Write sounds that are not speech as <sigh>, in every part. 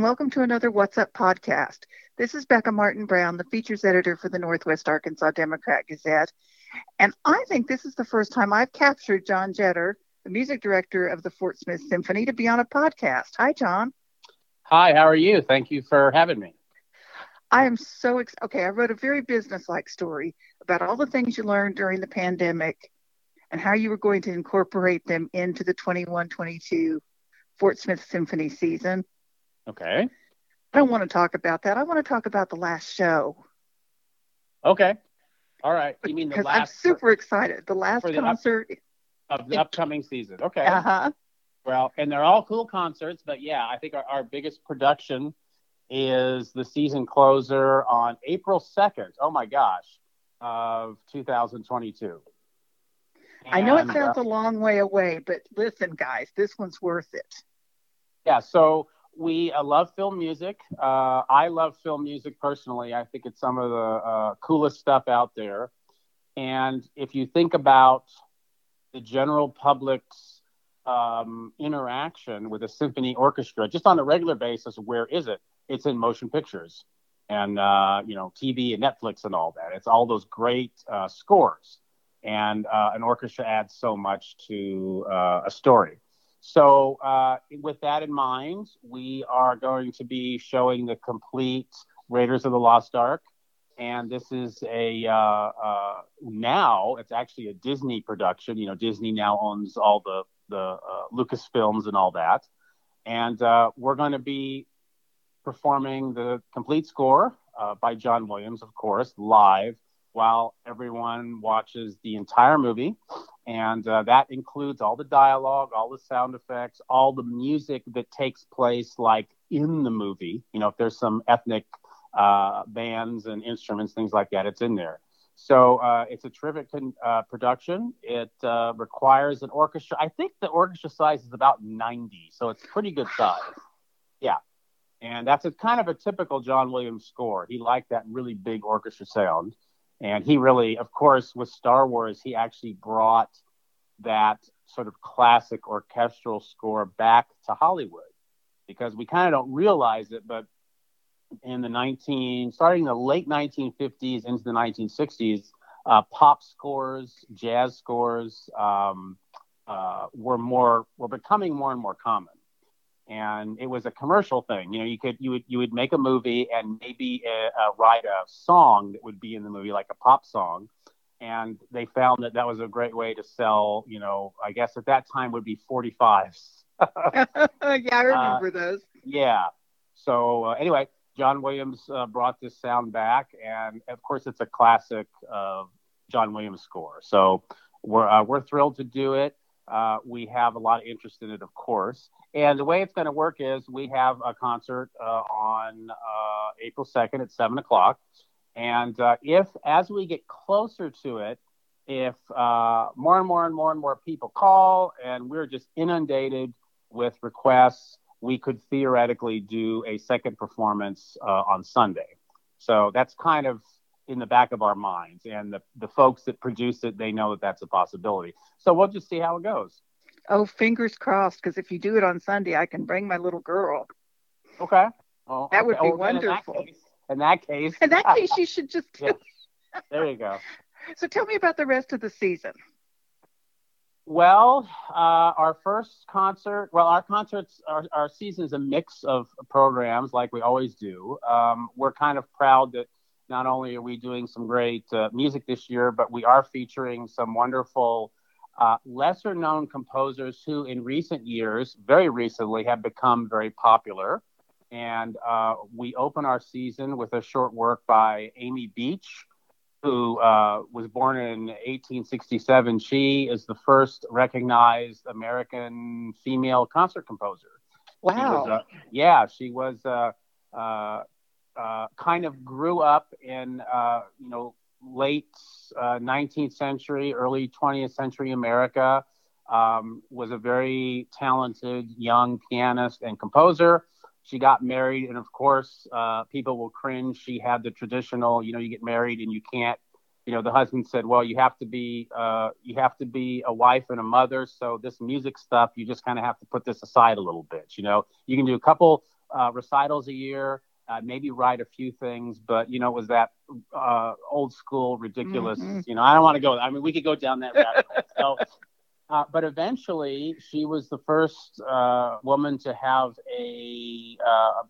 and welcome to another What's Up podcast. This is Becca Martin Brown, the features editor for the Northwest Arkansas Democrat Gazette. And I think this is the first time I've captured John Jeter, the music director of the Fort Smith Symphony, to be on a podcast. Hi, John. Hi, how are you? Thank you for having me. I am so ex- okay. I wrote a very business-like story about all the things you learned during the pandemic and how you were going to incorporate them into the 21-22 Fort Smith Symphony season. Okay. I don't want to talk about that. I want to talk about the last show. Okay. All right. You mean the last I'm super excited. The last for the up- concert. of the upcoming season? Okay. Uh huh. Well, and they're all cool concerts, but yeah, I think our, our biggest production is the season closer on April 2nd. Oh my gosh, of 2022. I know it sounds uh, a long way away, but listen, guys, this one's worth it. yeah, so we uh, love film music. Uh, I love film music personally. I think it's some of the uh, coolest stuff out there. And if you think about the general public's um, interaction with a symphony orchestra, just on a regular basis, where is it? It's in motion pictures and uh, you know TV and Netflix and all that. It's all those great uh, scores, and uh, an orchestra adds so much to a story. So, uh, with that in mind, we are going to be showing the complete Raiders of the Lost Ark. And this is a uh, uh, now it's actually a Disney production. You know, Disney now owns all the the uh, Lucasfilms and all that. And uh, we're going to be performing the complete score uh, by John Williams, of course, live while everyone watches the entire movie. And uh, that includes all the dialogue, all the sound effects, all the music that takes place like in the movie. You know, if there's some ethnic uh, bands and instruments, things like that, it's in there. So uh, it's a terrific uh, production. It uh, requires an orchestra. I think the orchestra size is about 90, so it's pretty good size. Yeah. And that's a kind of a typical John Williams score. He liked that really big orchestra sound. And he really, of course, with Star Wars, he actually brought that sort of classic orchestral score back to Hollywood because we kind of don't realize it, but in the 19, starting in the late 1950s into the 1960s, uh, pop scores, jazz scores um, uh, were more, were becoming more and more common and it was a commercial thing. You know, you could you would you would make a movie and maybe uh, uh, write a song that would be in the movie, like a pop song. And they found that that was a great way to sell. You know, I guess at that time would be 45s. <laughs> yeah, I remember those. Yeah. So uh, anyway, John Williams uh, brought this sound back, and of course, it's a classic uh, John Williams score. So we're uh, we're thrilled to do it. Uh, we have a lot of interest in it, of course. And the way it's going to work is we have a concert uh, on uh, April 2nd at 7 o'clock. And uh, if, as we get closer to it, if uh, more and more and more and more people call and we're just inundated with requests, we could theoretically do a second performance uh, on Sunday. So that's kind of in the back of our minds. And the, the folks that produce it, they know that that's a possibility. So we'll just see how it goes. Oh, fingers crossed, because if you do it on Sunday, I can bring my little girl. Okay. Well, That would be wonderful. In that case, In that case that case, you <laughs> should just Yeah. there you go. So tell me about the rest of the season. Well, uh, our first concert, well, our concerts, our, our season is a mix of programs like we always do. Um, we're kind of proud that not only are we doing some great uh, music this year, but we are featuring some wonderful, uh, lesser known composers who, in recent years, very recently, have become very popular. And uh, we open our season with a short work by Amy Beach, who uh, was born in 1867. She is the first recognized American female concert composer. She Wow. was, uh, yeah, she was uh, kind of grew up in uh, you know late uh, 19th century, early 20th century America. Um, was a very talented young pianist and composer. She got married, and of course, uh, people will cringe. She had the traditional, you know, you get married and you can't, you know, the husband said, well, you have to be, uh, you have to be a wife and a mother. So this music stuff, you just kind of have to put this aside a little bit. You know, you can do a couple uh, recitals a year, uh, maybe write a few things, but you know, it was that uh, old school, ridiculous. Mm-hmm. You know, I don't want to go. I mean, we could go down that rabbit hole. So, <laughs> uh, but eventually, she was the first uh, woman to have a uh,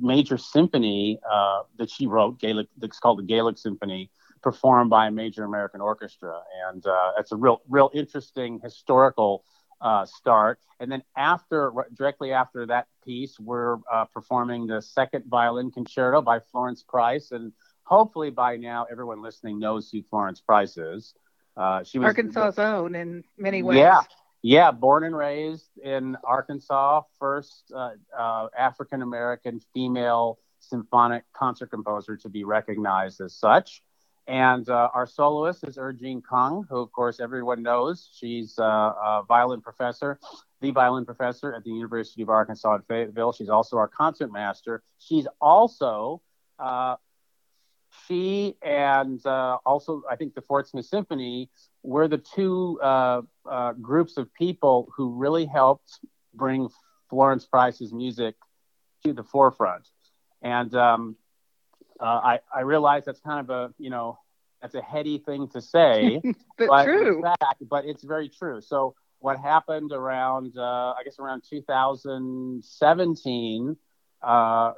major symphony uh, that she wrote, Gaelic, that's called the Gaelic Symphony, performed by a major American orchestra, and uh, it's a real, real interesting historical uh, start. And then after, directly after that piece, we're performing the second violin concerto by Florence Price, and hopefully by now everyone listening knows who Florence Price is. Uh, she was Arkansas's own in many ways. Yeah, yeah, born and raised in Arkansas, first uh, uh, African American female symphonic concert composer to be recognized as such. And uh, our soloist is Er-Gene Kahng, who, of course, everyone knows. She's uh, a violin professor, the violin professor at the University of Arkansas at Fayetteville. She's also our concert master. She's also uh, she and uh, also I think the Fort Smith Symphony were the two uh, uh, groups of people who really helped bring Florence Price's music to the forefront. And um, uh, I, I realize that's kind of a you know that's a heady thing to say, <laughs> but, but true. Fact, but it's very true. So what happened around uh, I guess around 2017, uh,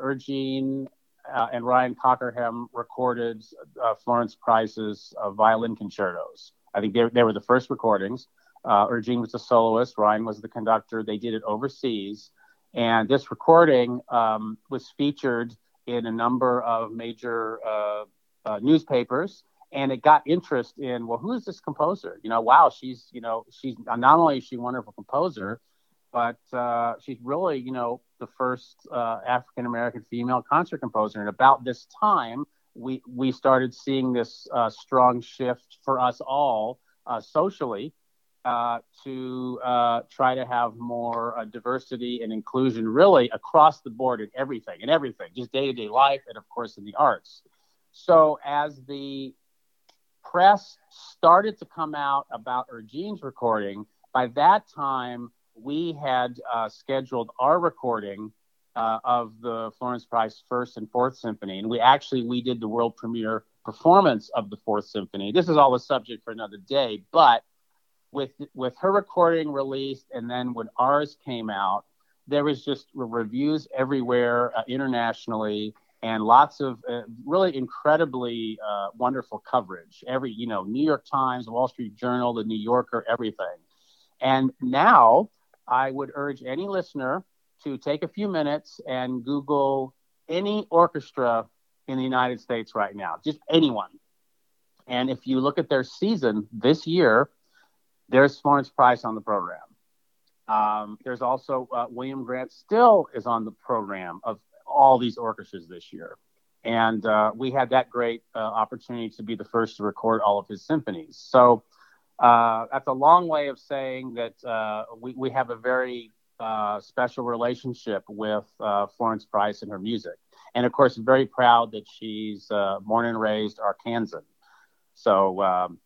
uh, and Ryan Cockerham recorded uh, Florence Price's uh, violin concertos. I think they, they were the first recordings. Uh, was the soloist, Ryan was the conductor. They did it overseas. And this recording um, was featured in a number of major uh, uh, newspapers. And it got interest in, well, who is this composer? You know, wow, she's, you know, she's not only is she a wonderful composer, but uh, she's really, you know, the first uh, African American female concert composer. And about this time, we we started seeing this uh, strong shift for us all uh, socially uh, to uh, try to have more diversity and inclusion, really across the board in everything, in everything, just day to day life, and of course in the arts. So as the press started to come out about Er-Gene's recording, by that time we had uh, scheduled our recording uh, of the Florence Price First and Fourth Symphony, and we actually we did the world premiere performance of the Fourth Symphony. This is all a subject for another day, but with with her recording released, and then when ours came out, there was just reviews everywhere uh, internationally, and lots of uh, really incredibly uh, wonderful coverage. Every you know, New York Times, Wall Street Journal, the New Yorker, everything. And now I would urge any listener to take a few minutes and Google any orchestra in the United States right now, just anyone. And if you look at their season this year, there's Florence Price on the program. Um, there's also uh, William Grant Still is on the program of all these orchestras this year. And uh, we had that great uh, opportunity to be the first to record all of his symphonies. So uh, that's a long way of saying that uh, we, we have a very uh, special relationship with Florence Price and her music. And of course, very proud that she's born and raised Arkansan. So um,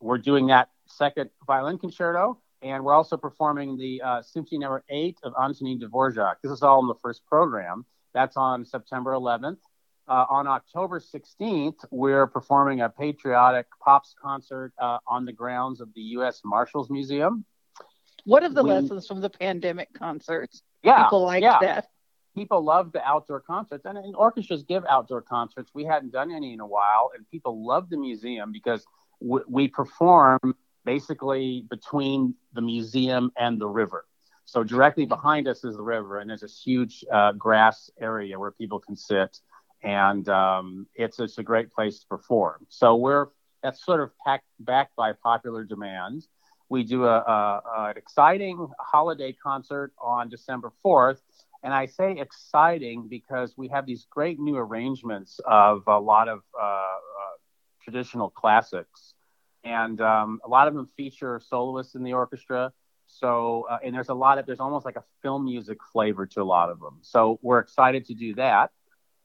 we're doing that second violin concerto, and we're also performing the uh, Symphony Number Eight of Antonin Dvorak. This is all in the first program. That's on September 11th. Uh, on October 16th, we're performing a patriotic pops concert uh, on the grounds of the U.S. Marshals Museum. What are the we, lessons from the pandemic concerts? Yeah, people like yeah. that. People love the outdoor concerts, and, and, orchestras give outdoor concerts. We hadn't done any in a while, and people love the museum because we perform basically between the museum and the river. So directly behind us is the river, and there's this huge uh, grass area where people can sit and um, it's it's a great place to perform. So we're that's sort of packed backed by popular demand. We do a, a, a, an exciting holiday concert on December 4th. And I say exciting because we have these great new arrangements of a lot of uh, uh, traditional classics. And um, a lot of them feature soloists in the orchestra. So, uh, and there's a lot of, there's almost like a film music flavor to a lot of them. So we're excited to do that.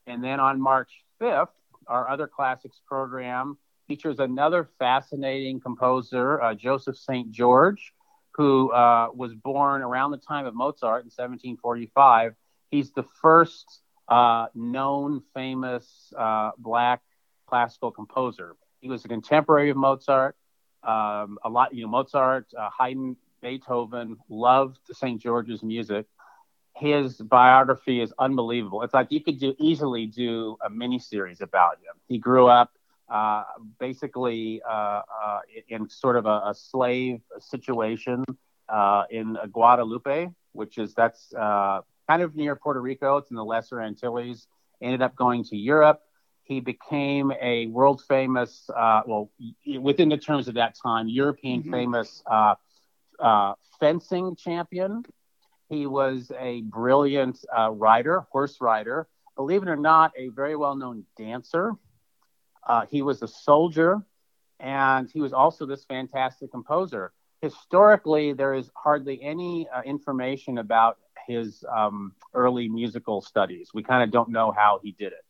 And then on March 5th, our other classics program features another fascinating composer, uh, Joseph St. George, who uh, was born around the time of Mozart in 1745. He's the first uh, known famous uh, black classical composer. He was a contemporary of Mozart. Um, a lot, you know, Mozart, uh, Haydn, Beethoven loved St. George's music. His biography is unbelievable. It's like you could do easily do a mini series about him. He grew up uh, basically uh, uh, in sort of a, a slave situation uh, in Guadeloupe, which is that's uh, kind of near Puerto Rico. It's in the Lesser Antilles. Ended up going to Europe. He became a world famous, uh, well, within the terms of that time, European mm-hmm. famous fencing champion. He was a brilliant rider, horse rider. Believe it or not, a very well known dancer. Uh, he was a soldier, and he was also this fantastic composer. Historically, there is hardly any uh, information about his um, early musical studies. We kind of don't know how he did it,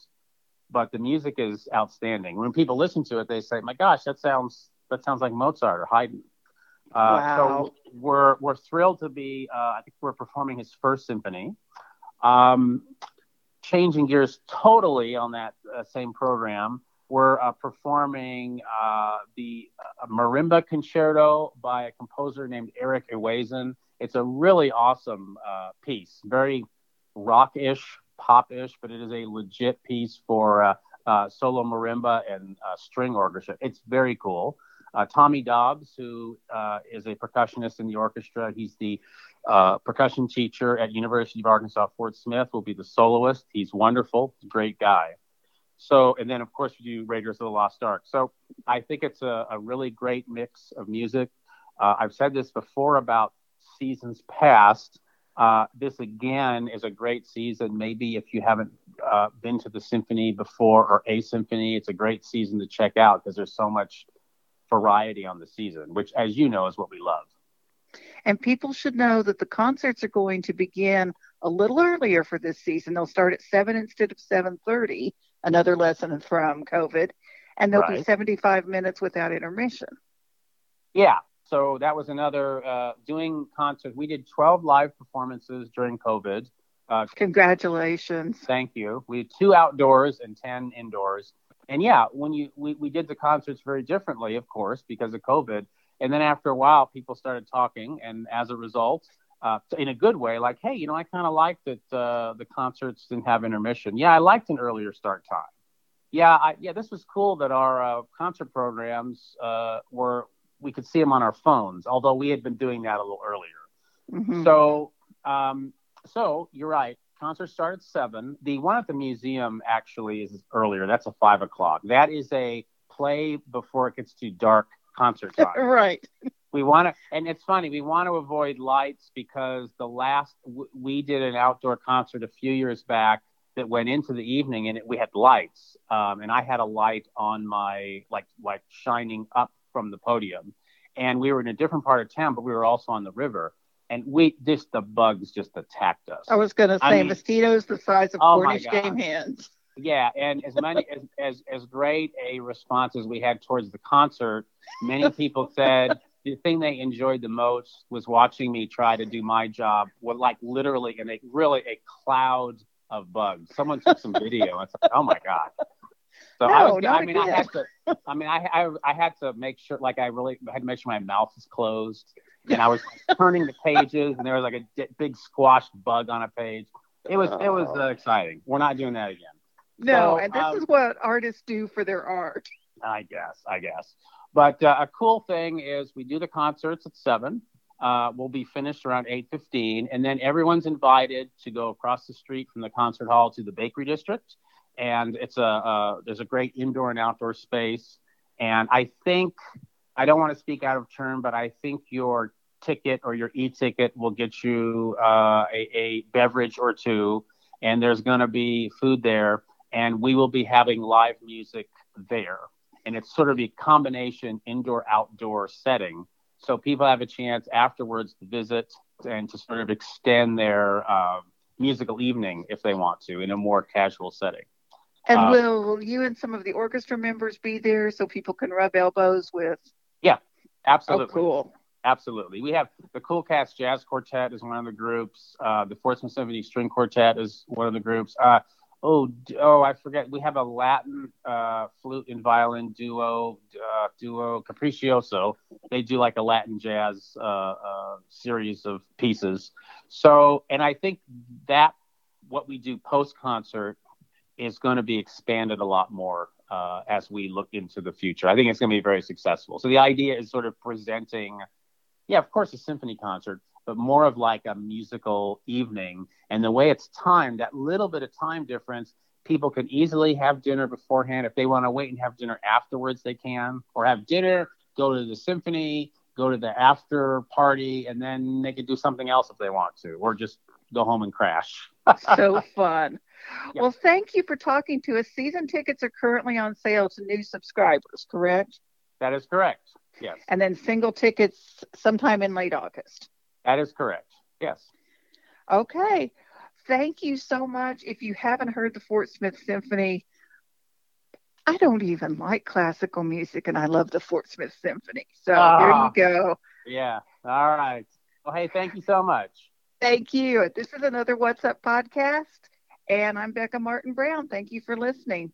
but the music is outstanding. When people listen to it, they say, "My gosh, that sounds that sounds like Mozart or Haydn." Uh, wow. So we're we're thrilled to be. Uh, I think we're performing his first symphony. Um, changing gears totally on that uh, same program we're uh, performing uh, the uh, marimba concerto by a composer named Eric Ewazen. It's a really awesome uh, piece, very rock-ish, pop-ish, but it is a legit piece for uh, uh, solo marimba and string orchestra. It's very cool. Tommy Dobbs, who is a percussionist in the orchestra, he's the percussion teacher at University of Arkansas Fort Smith, will be the soloist. He's wonderful, great guy. So, and then of course we do Raiders of the Lost Ark. So I think it's a, a really great mix of music. Uh, I've said this before about seasons past. Uh, this again is a great season. Maybe if you haven't uh, been to the symphony before or a symphony, it's a great season to check out because there's so much variety on the season, which, as you know, is what we love. And people should know that the concerts are going to begin a little earlier for this season. They'll start at seven instead of seven thirty another lesson from COVID, and there'll right. be 75 minutes without intermission. Yeah. So that was another uh, doing concert. We did 12 live performances during COVID. Uh, Congratulations. Thank you. We had two outdoors and 10 indoors. And yeah, when you we, we did the concerts very differently, of course, because of COVID. And then after a while, people started talking, and as a result, uh, in a good way, like, hey, you know, I kind of liked that uh, the concerts didn't have intermission. Yeah, I liked an earlier start time. Yeah, I, yeah, this was cool that our uh, concert programs uh, were we could see them on our phones, although we had been doing that a little earlier. Mm-hmm. So, um, so you're right. Concerts start at seven. The one at the museum actually is earlier. That's a five o'clock. That is a play before it gets too dark concert <laughs> time. right we want to and it's funny we want to avoid lights because the last we did an outdoor concert a few years back that went into the evening and it, we had lights um, and i had a light on my like like shining up from the podium and we were in a different part of town but we were also on the river and we just the bugs just attacked us i was going to say I mean, mosquitoes the size of oh cornish game hens yeah and as many as, as as great a response as we had towards the concert many <laughs> people said the thing they enjoyed the most was watching me try to do my job with like literally and a really a cloud of bugs. Someone took some video. It's like, oh my god. So no, I was, I mean, I had to, I mean, I, I, I had to make sure, like, I really had to make sure my mouth was closed, and I was like, turning the pages, and there was like a d- big squashed bug on a page. It was, it was uh, exciting. We're not doing that again. No, so, and this um, is what artists do for their art. I guess, I guess. But uh, a cool thing is we do the concerts at seven. Uh, we'll be finished around 8.15 and then everyone's invited to go across the street from the concert hall to the bakery district and it's a there's a great indoor and outdoor space and i think i don't want to speak out of turn but i think your ticket or your e-ticket will get you uh, a, a beverage or two and there's going to be food there and we will be having live music there and it's sort of a combination indoor outdoor setting. So people have a chance afterwards to visit and to sort of extend their uh, musical evening if they want to in a more casual setting. And uh, will you and some of the orchestra members be there so people can rub elbows with? Yeah, absolutely. Oh, cool. Absolutely. We have the Cool Cats Jazz Quartet is one of the groups. Uh, the Fort Smith Symphony String Quartet is one of the groups. Uh, oh, oh, I forget. We have a Latin uh, flute and violin duo, uh, duo Capriccioso. They do like a Latin jazz uh, uh, series of pieces. So, and I think that what we do post concert is going to be expanded a lot more uh, as we look into the future. I think it's going to be very successful. So the idea is sort of presenting, yeah, of course, a symphony concert, but more of like a musical evening. And the way it's timed, that little bit of time difference, people can easily have dinner beforehand. If they want to wait and have dinner afterwards, they can, or have dinner, go to the symphony, go to the after party, and then they can do something else if they want to, or just go home and crash. so fun. Yep. Well, thank you for talking to us. Season tickets are currently on sale to new subscribers, correct? That is correct. Yes. And then single tickets sometime in late August. That is correct. Yes. Okay. Thank you so much. If you haven't heard the Fort Smith Symphony, I don't even like classical music, and I love the Fort Smith Symphony. So oh, there you ah. go. Yeah. All right. Well, hey, thank you so much. Thank you. This is another What's Up podcast, and I'm Becca Martin Brown. Thank you for listening.